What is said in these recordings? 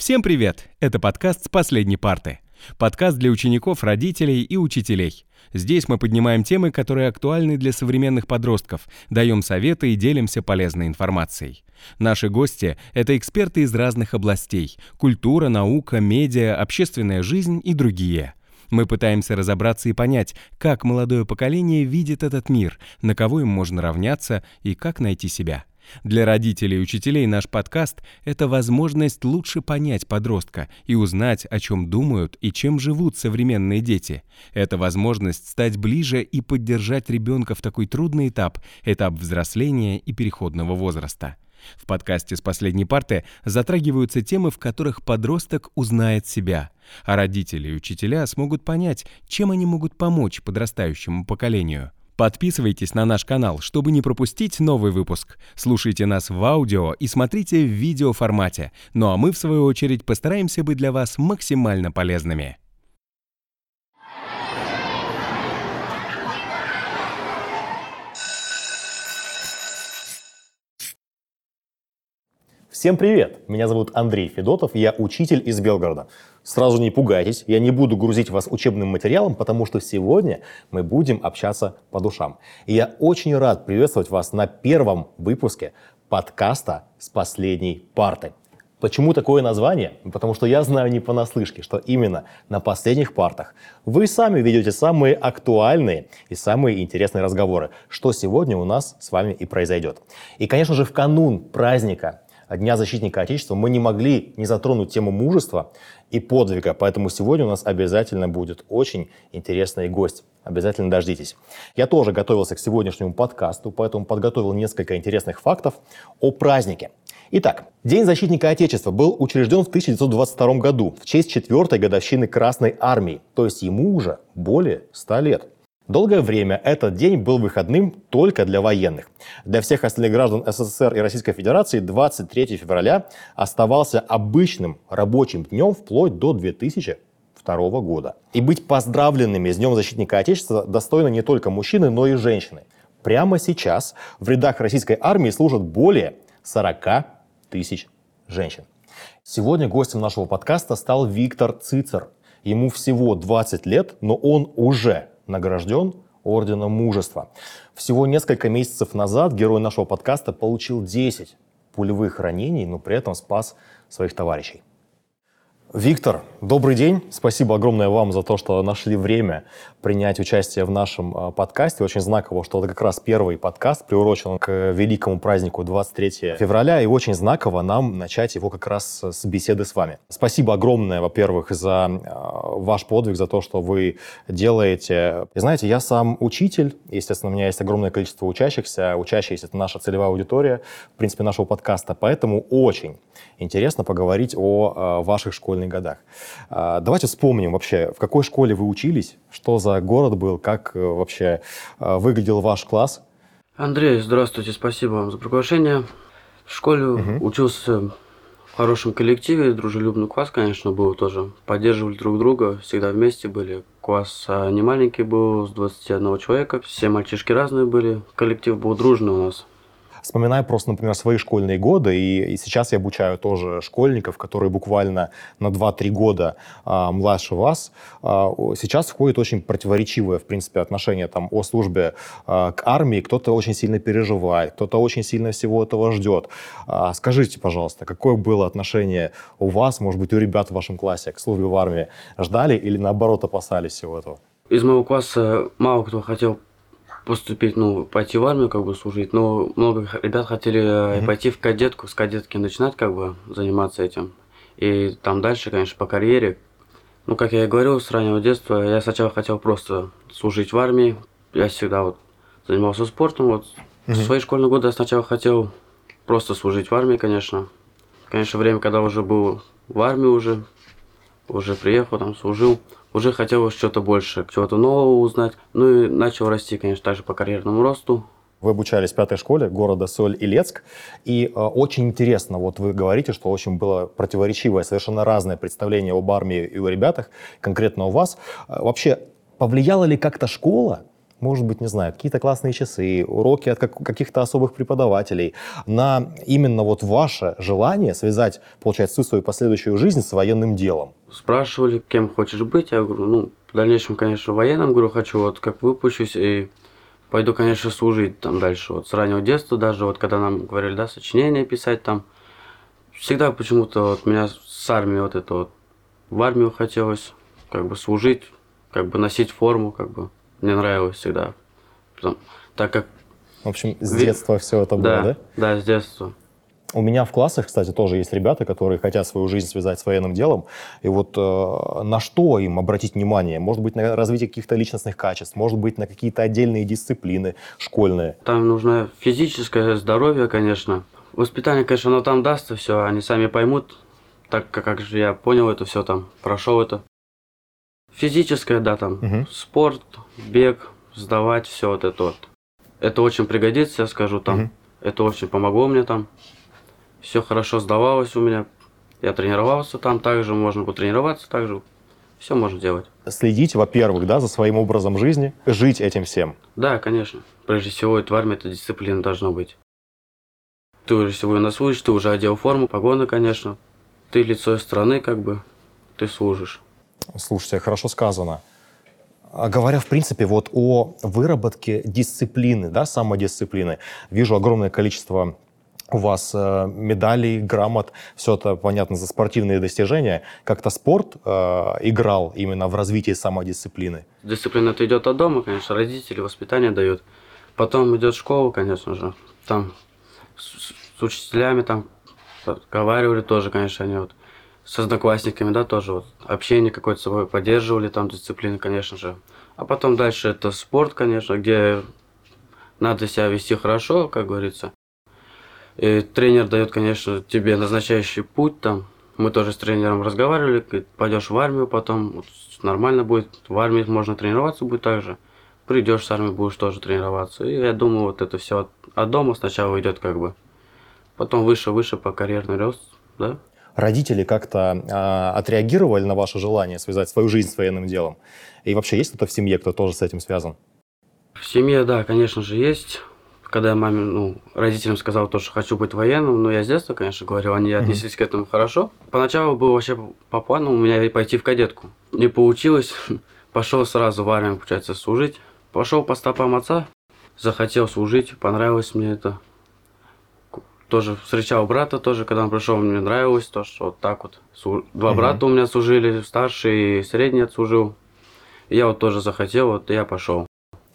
Всем привет! Это подкаст с последней парты. Подкаст для учеников, родителей и учителей. Здесь мы поднимаем темы, которые актуальны для современных подростков, даем советы и делимся полезной информацией. Наши гости — это эксперты из разных областей — культура, наука, медиа, общественная жизнь и другие. Мы пытаемся разобраться и понять, как молодое поколение видит этот мир, на кого им можно равняться и как найти себя. Для родителей и учителей наш подкаст — это возможность лучше понять подростка и узнать, о чем думают и чем живут современные дети. Это возможность стать ближе и поддержать ребенка в такой трудный этап, этап взросления и переходного возраста. В подкасте «С последней парты» затрагиваются темы, в которых подросток узнает себя, а родители и учителя смогут понять, чем они могут помочь подрастающему поколению. Подписывайтесь на наш канал, чтобы не пропустить новый выпуск. Слушайте нас в аудио и смотрите в видеоформате. Ну а мы, в свою очередь, постараемся быть для вас максимально полезными. Всем привет! Меня зовут Андрей Федотов, я учитель из Белгорода. Сразу не пугайтесь, я не буду грузить вас учебным материалом, потому что сегодня мы будем общаться по душам. И я очень рад приветствовать вас на первом выпуске подкаста с последней парты. Почему такое название? Потому что я знаю не понаслышке, что именно на последних партах вы сами ведете самые актуальные и самые интересные разговоры, что сегодня у нас с вами и произойдет. И, конечно же, в канун праздника Дня защитника Отечества мы не могли не затронуть тему мужества и подвига, поэтому сегодня у нас обязательно будет очень интересный гость. Обязательно дождитесь. Я тоже готовился к сегодняшнему подкасту, поэтому подготовил несколько интересных фактов о празднике. Итак, День защитника Отечества был учрежден в 1922 году в честь четвертой годовщины Красной Армии, то есть ему уже более 100 лет. Долгое время этот день был выходным только для военных. Для всех остальных граждан СССР и Российской Федерации 23 февраля оставался обычным рабочим днем вплоть до 2002 года. И быть поздравленными с Днем Защитника Отечества достойны не только мужчины, но и женщины. Прямо сейчас в рядах российской армии служат более 40 тысяч женщин. Сегодня гостем нашего подкаста стал Виктор Цицер. Ему всего 20 лет, но он уже награжден Орденом Мужества. Всего несколько месяцев назад герой нашего подкаста получил 10 пулевых ранений, но при этом спас своих товарищей. Виктор, добрый день. Спасибо огромное вам за то, что нашли время принять участие в нашем а, подкасте. Очень знаково, что это как раз первый подкаст, приурочен к великому празднику 23 февраля, и очень знаково нам начать его как раз с беседы с вами. Спасибо огромное, во-первых, за а, ваш подвиг, за то, что вы делаете. И знаете, я сам учитель, естественно, у меня есть огромное количество учащихся. Учащиеся — это наша целевая аудитория, в принципе, нашего подкаста. Поэтому очень интересно поговорить о а, ваших школьных школьных годах. А, давайте вспомним вообще, в какой школе вы учились, что за город был, как э, вообще э, выглядел ваш класс. Андрей, здравствуйте, спасибо вам за приглашение. В школе угу. учился в хорошем коллективе, дружелюбный класс, конечно, был тоже. Поддерживали друг друга, всегда вместе были. Класс а, не маленький был, с 21 человека. Все мальчишки разные были. Коллектив был дружный у нас. Вспоминаю просто, например, свои школьные годы, и, и сейчас я обучаю тоже школьников, которые буквально на 2-3 года а, младше вас. А, сейчас входит очень противоречивое, в принципе, отношение там, о службе а, к армии. Кто-то очень сильно переживает, кто-то очень сильно всего этого ждет. А, скажите, пожалуйста, какое было отношение у вас, может быть, у ребят в вашем классе к службе в армии? Ждали или наоборот опасались всего этого? Из моего класса мало кто хотел поступить, ну, пойти в армию, как бы служить, но много ребят хотели mm-hmm. пойти в кадетку, с кадетки начинать, как бы, заниматься этим. И там дальше, конечно, по карьере. Ну, как я и говорил, с раннего детства я сначала хотел просто служить в армии. Я всегда вот занимался спортом. Вот mm-hmm. в свои школьные годы я сначала хотел просто служить в армии, конечно. Конечно, время, когда уже был в армии уже, уже приехал, там служил уже хотелось что-то больше, чего-то нового узнать. Ну и начал расти, конечно, также по карьерному росту. Вы обучались в пятой школе города Соль-Илецк. И э, очень интересно, вот вы говорите, что очень было противоречивое, совершенно разное представление об армии и о ребятах, конкретно у вас. Э, вообще, повлияла ли как-то школа может быть, не знаю, какие-то классные часы, уроки от каких-то особых преподавателей, на именно вот ваше желание связать, получается, всю свою последующую жизнь с военным делом? Спрашивали, кем хочешь быть, я говорю, ну, в дальнейшем, конечно, военным, говорю, хочу, вот как выпущусь и пойду, конечно, служить там дальше. Вот с раннего детства даже, вот когда нам говорили, да, сочинения писать там, всегда почему-то вот меня с армии вот это вот, в армию хотелось, как бы служить, как бы носить форму, как бы мне нравилось всегда. Потом, так как... В общем, с детства все это было, да? Да, да, с детства. У меня в классах, кстати, тоже есть ребята, которые хотят свою жизнь связать с военным делом. И вот э, на что им обратить внимание? Может быть, на развитие каких-то личностных качеств, может быть, на какие-то отдельные дисциплины школьные. Там нужно физическое здоровье, конечно. Воспитание, конечно, оно там даст, все, они сами поймут, так как, как же я понял это все там, прошел это. Физическое, да, там, угу. спорт, бег, сдавать, все вот это вот. Это очень пригодится, я скажу там. Угу. Это очень помогло мне там. Все хорошо сдавалось у меня. Я тренировался там также, можно потренироваться также. Все можно делать. Следить, во-первых, да, за своим образом жизни, жить этим всем. Да, конечно. Прежде всего, это в армии это дисциплина должна быть. Ты уже сегодня служишь, ты уже одел форму, погоны, конечно. Ты лицо страны, как бы, ты служишь. Слушайте, хорошо сказано. А говоря, в принципе, вот о выработке дисциплины, да, самодисциплины, вижу огромное количество у вас э, медалей, грамот, все это, понятно, за спортивные достижения. Как-то спорт э, играл именно в развитии самодисциплины? Дисциплина это идет от дома, конечно, родители воспитание дают. Потом идет школа, конечно же. Там с, с учителями там разговаривали тоже, конечно, они вот с одноклассниками, да, тоже вот общение какое-то с собой поддерживали, там дисциплины, конечно же. А потом дальше это спорт, конечно, где надо себя вести хорошо, как говорится. И тренер дает, конечно, тебе назначающий путь там. Мы тоже с тренером разговаривали, пойдешь в армию потом, вот, нормально будет, в армии можно тренироваться будет так же. Придешь с армии, будешь тоже тренироваться. И я думаю, вот это все от, от дома сначала идет как бы. Потом выше-выше по карьерный рост, да? Родители как-то э, отреагировали на ваше желание связать свою жизнь с военным делом? И вообще есть кто-то в семье, кто тоже с этим связан? В семье, да, конечно же, есть. Когда я маме, ну, родителям сказал то, что хочу быть военным, но я с детства, конечно, говорил, они отнеслись mm-hmm. к этому хорошо. Поначалу было вообще по плану у меня пойти в кадетку. Не получилось, пошел сразу в армию, получается, служить. Пошел по стопам отца, захотел служить, понравилось мне это тоже встречал брата тоже, когда он пришел, мне нравилось то, что вот так вот. Два брата у меня служили, старший и средний отслужил. И я вот тоже захотел, вот я пошел.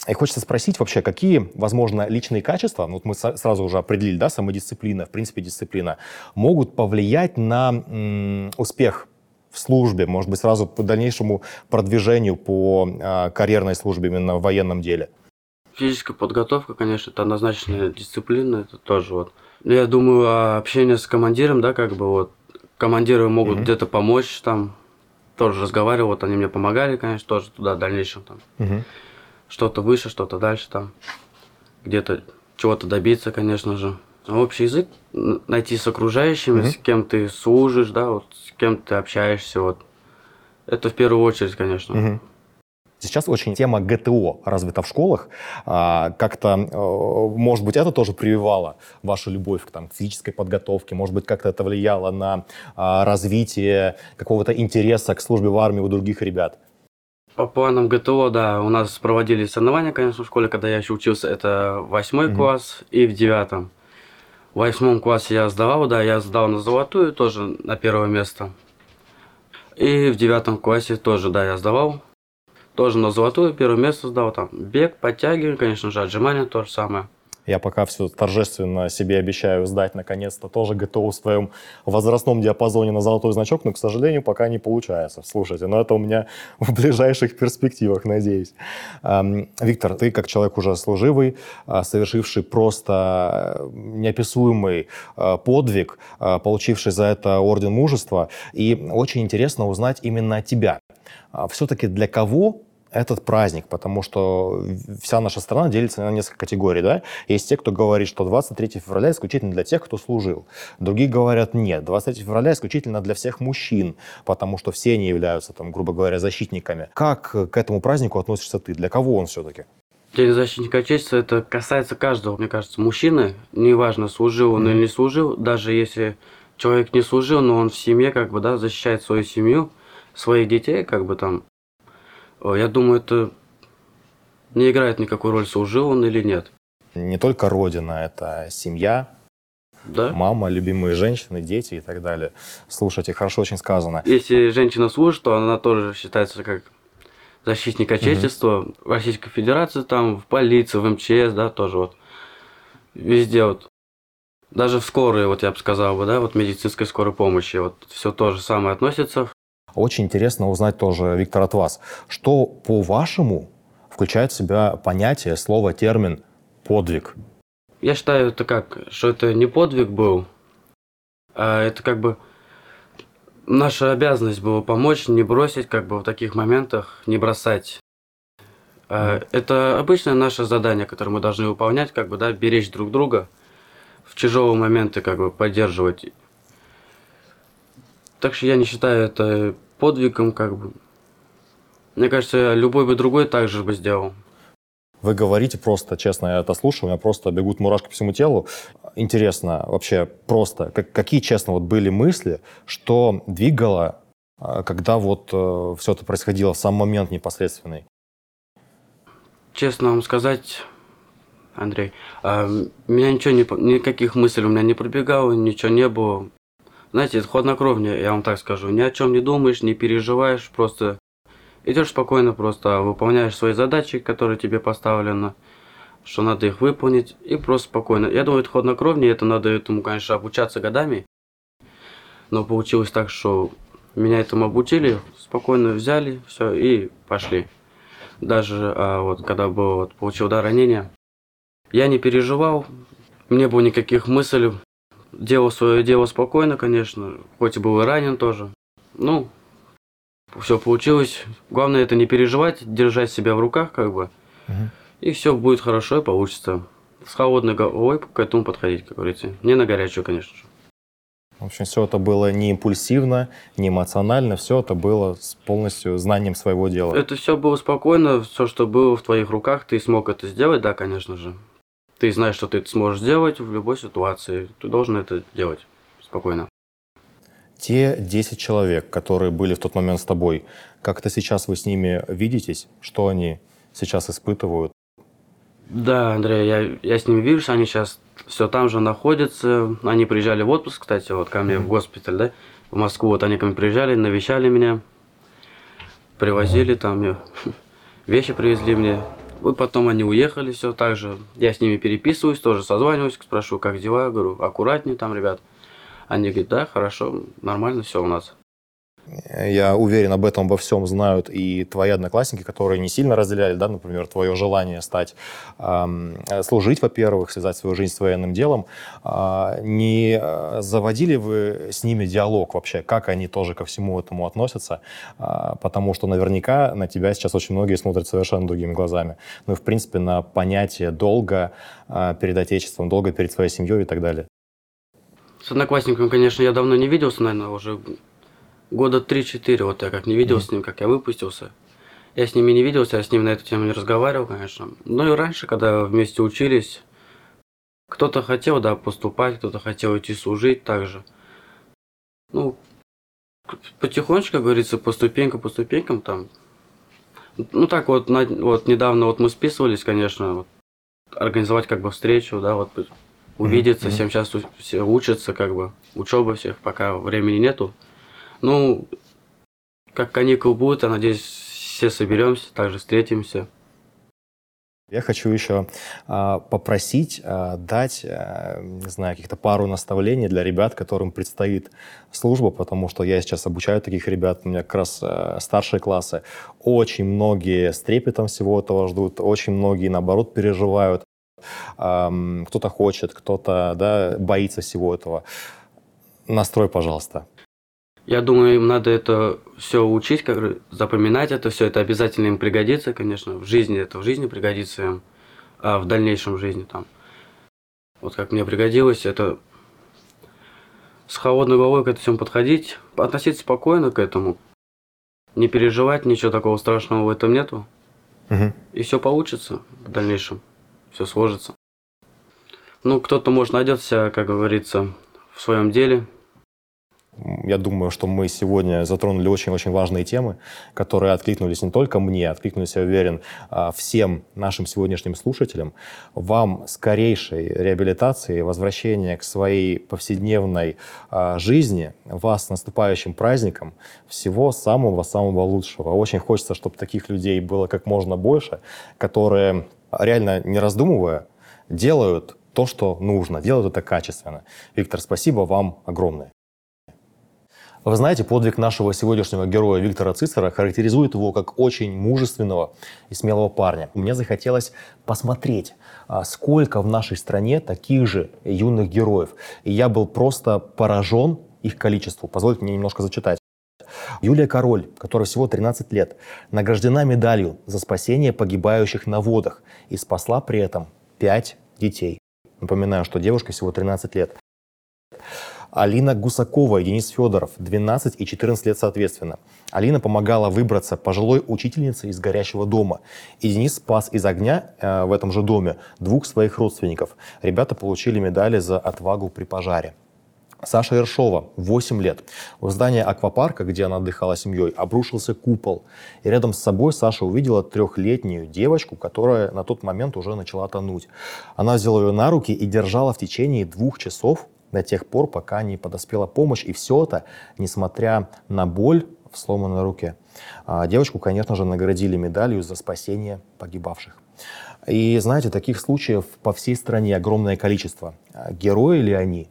И хочется спросить вообще, какие, возможно, личные качества, ну, вот мы сразу уже определили, да, самодисциплина, в принципе, дисциплина, могут повлиять на м, успех в службе, может быть, сразу по дальнейшему продвижению по э, карьерной службе именно в военном деле? Физическая подготовка, конечно, это однозначная дисциплина, это тоже вот я думаю, а общение с командиром, да, как бы вот командиры могут mm-hmm. где-то помочь там, тоже разговаривал, вот они мне помогали, конечно, тоже туда в дальнейшем там. Mm-hmm. Что-то выше, что-то дальше там, где-то чего-то добиться, конечно же. Общий язык найти с окружающими, mm-hmm. с кем ты служишь, да, вот с кем ты общаешься, вот. Это в первую очередь, конечно. Mm-hmm. Сейчас очень тема ГТО развита в школах. А, как-то, э, может быть, это тоже прививало вашу любовь к там, физической подготовке, может быть, как-то это влияло на а, развитие какого-то интереса к службе в армии у других ребят? По планам ГТО, да, у нас проводили соревнования, конечно, в школе, когда я еще учился, это восьмой mm-hmm. класс и в девятом. В восьмом классе я сдавал, да, я сдал на золотую, тоже на первое место. И в девятом классе тоже, да, я сдавал тоже на золотое первое место сдал. Там бег, подтягивание, конечно же, отжимания то же самое. Я пока все торжественно себе обещаю сдать наконец-то тоже ГТО в своем возрастном диапазоне на золотой значок, но, к сожалению, пока не получается. Слушайте, но это у меня в ближайших перспективах, надеюсь. Виктор, ты как человек уже служивый, а, совершивший просто э, неописуемый э, подвиг, получивший за это Орден Мужества, и очень интересно узнать именно тебя. А Все-таки для кого этот праздник, потому что вся наша страна делится на несколько категорий. Да? Есть те, кто говорит, что 23 февраля исключительно для тех, кто служил. Другие говорят, нет, 23 февраля исключительно для всех мужчин, потому что все они являются, там, грубо говоря, защитниками. Как к этому празднику относишься ты? Для кого он все-таки? День защитника Отечества это касается каждого, мне кажется, мужчины. Неважно, служил он или не служил, даже если человек не служил, но он в семье, как бы, да, защищает свою семью, своих детей, как бы там. Я думаю, это не играет никакой роли, служил он или нет. Не только родина, это семья, Да? мама, любимые женщины, дети и так далее. Слушайте, хорошо очень сказано. Если женщина служит, то она тоже считается как защитник Отечества в Российской Федерации, там, в полиции, в МЧС, да, тоже вот. Везде вот. Даже в скорой, вот я бы сказал бы, да, вот медицинской скорой помощи, вот все то же самое относится. Очень интересно узнать тоже, Виктор, от вас, что по-вашему включает в себя понятие, слово, термин «подвиг»? Я считаю, это как, что это не подвиг был, а это как бы наша обязанность была помочь, не бросить, как бы в таких моментах, не бросать. А, Это обычное наше задание, которое мы должны выполнять, как бы, да, беречь друг друга, в тяжелые моменты, как бы, поддерживать. Так что я не считаю это подвигом, как бы. Мне кажется, любой бы другой так же бы сделал. Вы говорите просто, честно, я это слушаю, у меня просто бегут мурашки по всему телу. Интересно вообще просто, как- какие, честно, вот были мысли, что двигало, а, когда вот все это происходило в сам момент непосредственный? Честно вам сказать, Андрей, а, меня ничего не, никаких мыслей у меня не пробегало, ничего не было. Знаете, это хладнокровнее, я вам так скажу. Ни о чем не думаешь, не переживаешь, просто идешь спокойно, просто выполняешь свои задачи, которые тебе поставлены, что надо их выполнить, и просто спокойно. Я думаю, это хладнокровнее, это надо этому, конечно, обучаться годами. Но получилось так, что меня этому обучили, спокойно взяли, все, и пошли даже а, вот когда был, вот, получил да, ранение, я не переживал, не было никаких мыслей, делал свое дело спокойно, конечно, хоть и был и ранен тоже. Ну, все получилось. Главное это не переживать, держать себя в руках, как бы, Мгм. и все будет хорошо и получится. С холодной головой к этому подходить, как говорится. Не на горячую, конечно же. В общем, все это было не импульсивно, не эмоционально, все это было с полностью знанием своего дела. Это все было спокойно, все, что было в твоих руках, ты смог это сделать, да, конечно же. Ты знаешь, что ты это сможешь сделать в любой ситуации. Ты должен это делать спокойно. Те 10 человек, которые были в тот момент с тобой, как-то сейчас вы с ними видитесь, что они сейчас испытывают? Да, Андрей, я, я с ними вижусь, они сейчас все там же находятся. Они приезжали в отпуск, кстати, вот ко мне в госпиталь, да, в Москву. Вот они ко мне приезжали, навещали меня, привозили там, мне, вещи привезли мне. И потом они уехали, все так же. Я с ними переписываюсь, тоже созваниваюсь, спрашиваю, как дела, говорю, аккуратнее там, ребят. Они говорят, да, хорошо, нормально все у нас. Я уверен, об этом обо всем знают и твои одноклассники, которые не сильно разделяли, да, например, твое желание стать, эм, служить, во-первых, связать свою жизнь с военным делом. А, не э, заводили вы с ними диалог вообще, как они тоже ко всему этому относятся? А, потому что наверняка на тебя сейчас очень многие смотрят совершенно другими глазами. Ну и, в принципе, на понятие долга а, перед Отечеством, долга перед своей семьей и так далее. С одноклассником, конечно, я давно не виделся, наверное, уже года 3-4, вот я как не виделся с ним, как я выпустился. Я с ними не виделся, я с ним на эту тему не разговаривал, конечно. Ну и раньше, когда вместе учились, кто-то хотел, да, поступать, кто-то хотел идти служить также. Ну, потихонечку, как говорится, по ступенькам, по ступенькам там. Ну так вот, на- вот недавно вот мы списывались, конечно, вот, организовать как бы встречу, да, вот увидеться, мгм. всем сейчас все учатся, как бы, учеба всех, пока времени нету. Ну, как каникул будут, я надеюсь, все соберемся, также встретимся. Я хочу еще а, попросить а, дать, а, не знаю, каких-то пару наставлений для ребят, которым предстоит служба, потому что я сейчас обучаю таких ребят, у меня как раз а, старшие классы. Очень многие с трепетом всего этого ждут, очень многие, наоборот, переживают. Ам, кто-то хочет, кто-то да, боится всего этого. Настрой, пожалуйста. Я думаю, им надо это все учить, как запоминать это все, это обязательно им пригодится, конечно, в жизни это в жизни пригодится им, а в дальнейшем жизни там. Вот как мне пригодилось, это с холодной головой к этому подходить, относиться спокойно к этому, не переживать, ничего такого страшного в этом нету. Мгм. И все получится в дальнейшем. Все сложится. Ну, кто-то, может, найдется, как говорится, в своем деле. Я думаю, что мы сегодня затронули очень-очень важные темы, которые откликнулись не только мне, откликнулись, я уверен, а, всем нашим сегодняшним слушателям. Вам скорейшей реабилитации, возвращения к своей повседневной а, жизни, вас с наступающим праздником, всего самого-самого лучшего. Очень хочется, чтобы таких людей было как можно больше, которые реально не раздумывая делают то, что нужно, делают это качественно. Виктор, спасибо вам огромное. Вы знаете, подвиг нашего сегодняшнего героя Виктора Цицера характеризует его как очень мужественного и смелого парня. Мне захотелось посмотреть, а, сколько в нашей стране таких же юных героев. И я был просто поражен их количеству. Позвольте мне немножко зачитать. Юлия Король, которой всего 13 лет, награждена медалью за спасение погибающих на водах и спасла при этом 5 детей. Напоминаю, что девушка всего 13 лет. Алина Гусакова и Денис Федоров, 12 и 14 лет соответственно. Алина помогала выбраться пожилой учительнице из горящего дома. И Денис спас из огня э, в этом же доме двух своих родственников. Ребята получили медали за отвагу при пожаре. Саша Ершова, 8 лет. В здании аквапарка, где она отдыхала с семьей, обрушился купол. И рядом с собой Саша увидела трехлетнюю девочку, которая на тот момент уже начала тонуть. Она взяла ее на руки и держала в течение двух часов до тех пор, пока не подоспела помощь. И все это, несмотря на боль в сломанной руке. А Девочку, конечно же, наградили медалью за спасение погибавших. И знаете, таких случаев по всей стране огромное количество. А Герои ли они?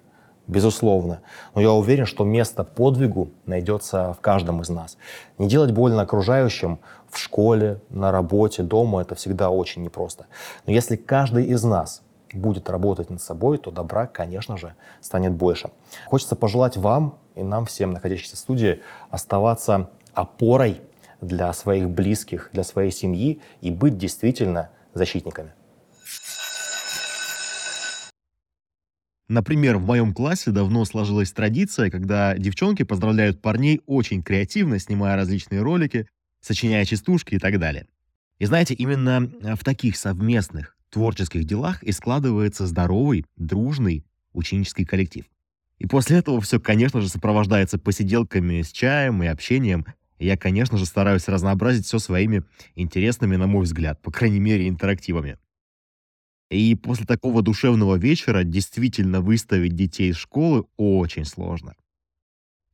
Безусловно. Но я уверен, что место подвигу найдется в каждом из нас. Не делать больно окружающим в школе, на работе, дома – это всегда очень непросто. Но если каждый из нас будет работать над собой, то добра, конечно же, станет больше. Хочется пожелать вам и нам всем, находящимся в студии, оставаться опорой для своих близких, для своей семьи и быть действительно защитниками. Например, в моем классе давно сложилась традиция, когда девчонки поздравляют парней очень креативно, снимая различные ролики, сочиняя частушки и так далее. И знаете, именно в таких совместных творческих делах и складывается здоровый, дружный ученический коллектив. И после этого все, конечно же, сопровождается посиделками с чаем и общением. Я, конечно же, стараюсь разнообразить все своими интересными, на мой взгляд, по крайней мере, интерактивами. И после такого душевного вечера действительно выставить детей из школы очень сложно.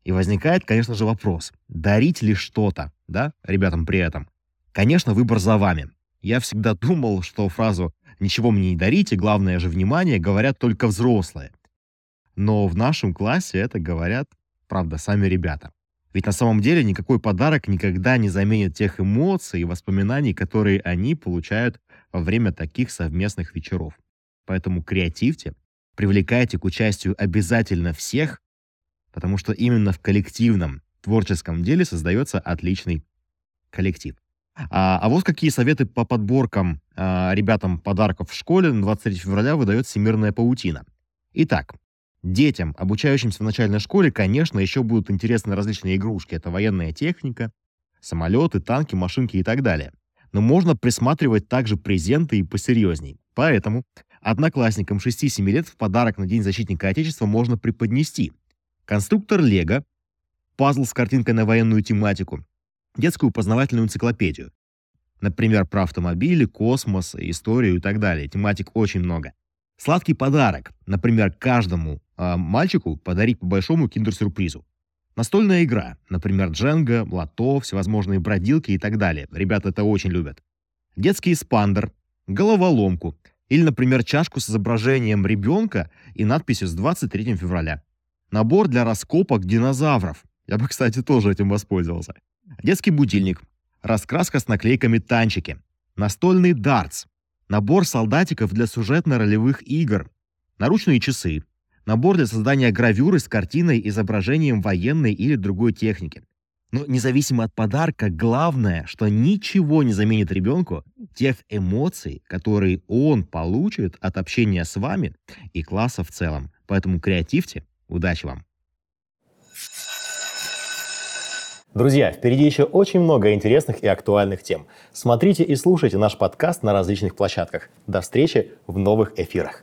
И возникает, конечно же, вопрос, дарить ли что-то, да, ребятам при этом? Конечно, выбор за вами. Я всегда думал, что фразу «ничего мне не дарите, главное же внимание» говорят только взрослые. Но в нашем классе это говорят, правда, сами ребята. Ведь на самом деле никакой подарок никогда не заменит тех эмоций и воспоминаний, которые они получают во время таких совместных вечеров. Поэтому креативьте, привлекайте к участию обязательно всех, потому что именно в коллективном творческом деле создается отличный коллектив. А, а вот какие советы по подборкам а, ребятам подарков в школе на 23 февраля выдает Всемирная паутина. Итак, детям, обучающимся в начальной школе, конечно, еще будут интересны различные игрушки. Это военная техника, самолеты, танки, машинки и так далее. Но можно присматривать также презенты и посерьезней. Поэтому одноклассникам 6-7 лет в подарок на День защитника Отечества можно преподнести конструктор Лего, пазл с картинкой на военную тематику, детскую познавательную энциклопедию. Например, про автомобили, космос, историю и так далее. Тематик очень много. Сладкий подарок. Например, каждому э, мальчику подарить по большому киндер-сюрпризу. Настольная игра. Например, дженга, лото, всевозможные бродилки и так далее. Ребята это очень любят. Детский спандер, головоломку. Или, например, чашку с изображением ребенка и надписью с 23 февраля. Набор для раскопок динозавров. Я бы, кстати, тоже этим воспользовался. Детский будильник. Раскраска с наклейками танчики. Настольный дартс. Набор солдатиков для сюжетно-ролевых игр. Наручные часы. Набор для создания гравюры с картиной изображением военной или другой техники. Но независимо от подарка, главное, что ничего не заменит ребенку тех эмоций, которые он получит от общения с вами и класса в целом. Поэтому креативьте. Удачи вам! Друзья, впереди еще очень много интересных и актуальных тем. Смотрите и слушайте наш подкаст на различных площадках. До встречи в новых эфирах.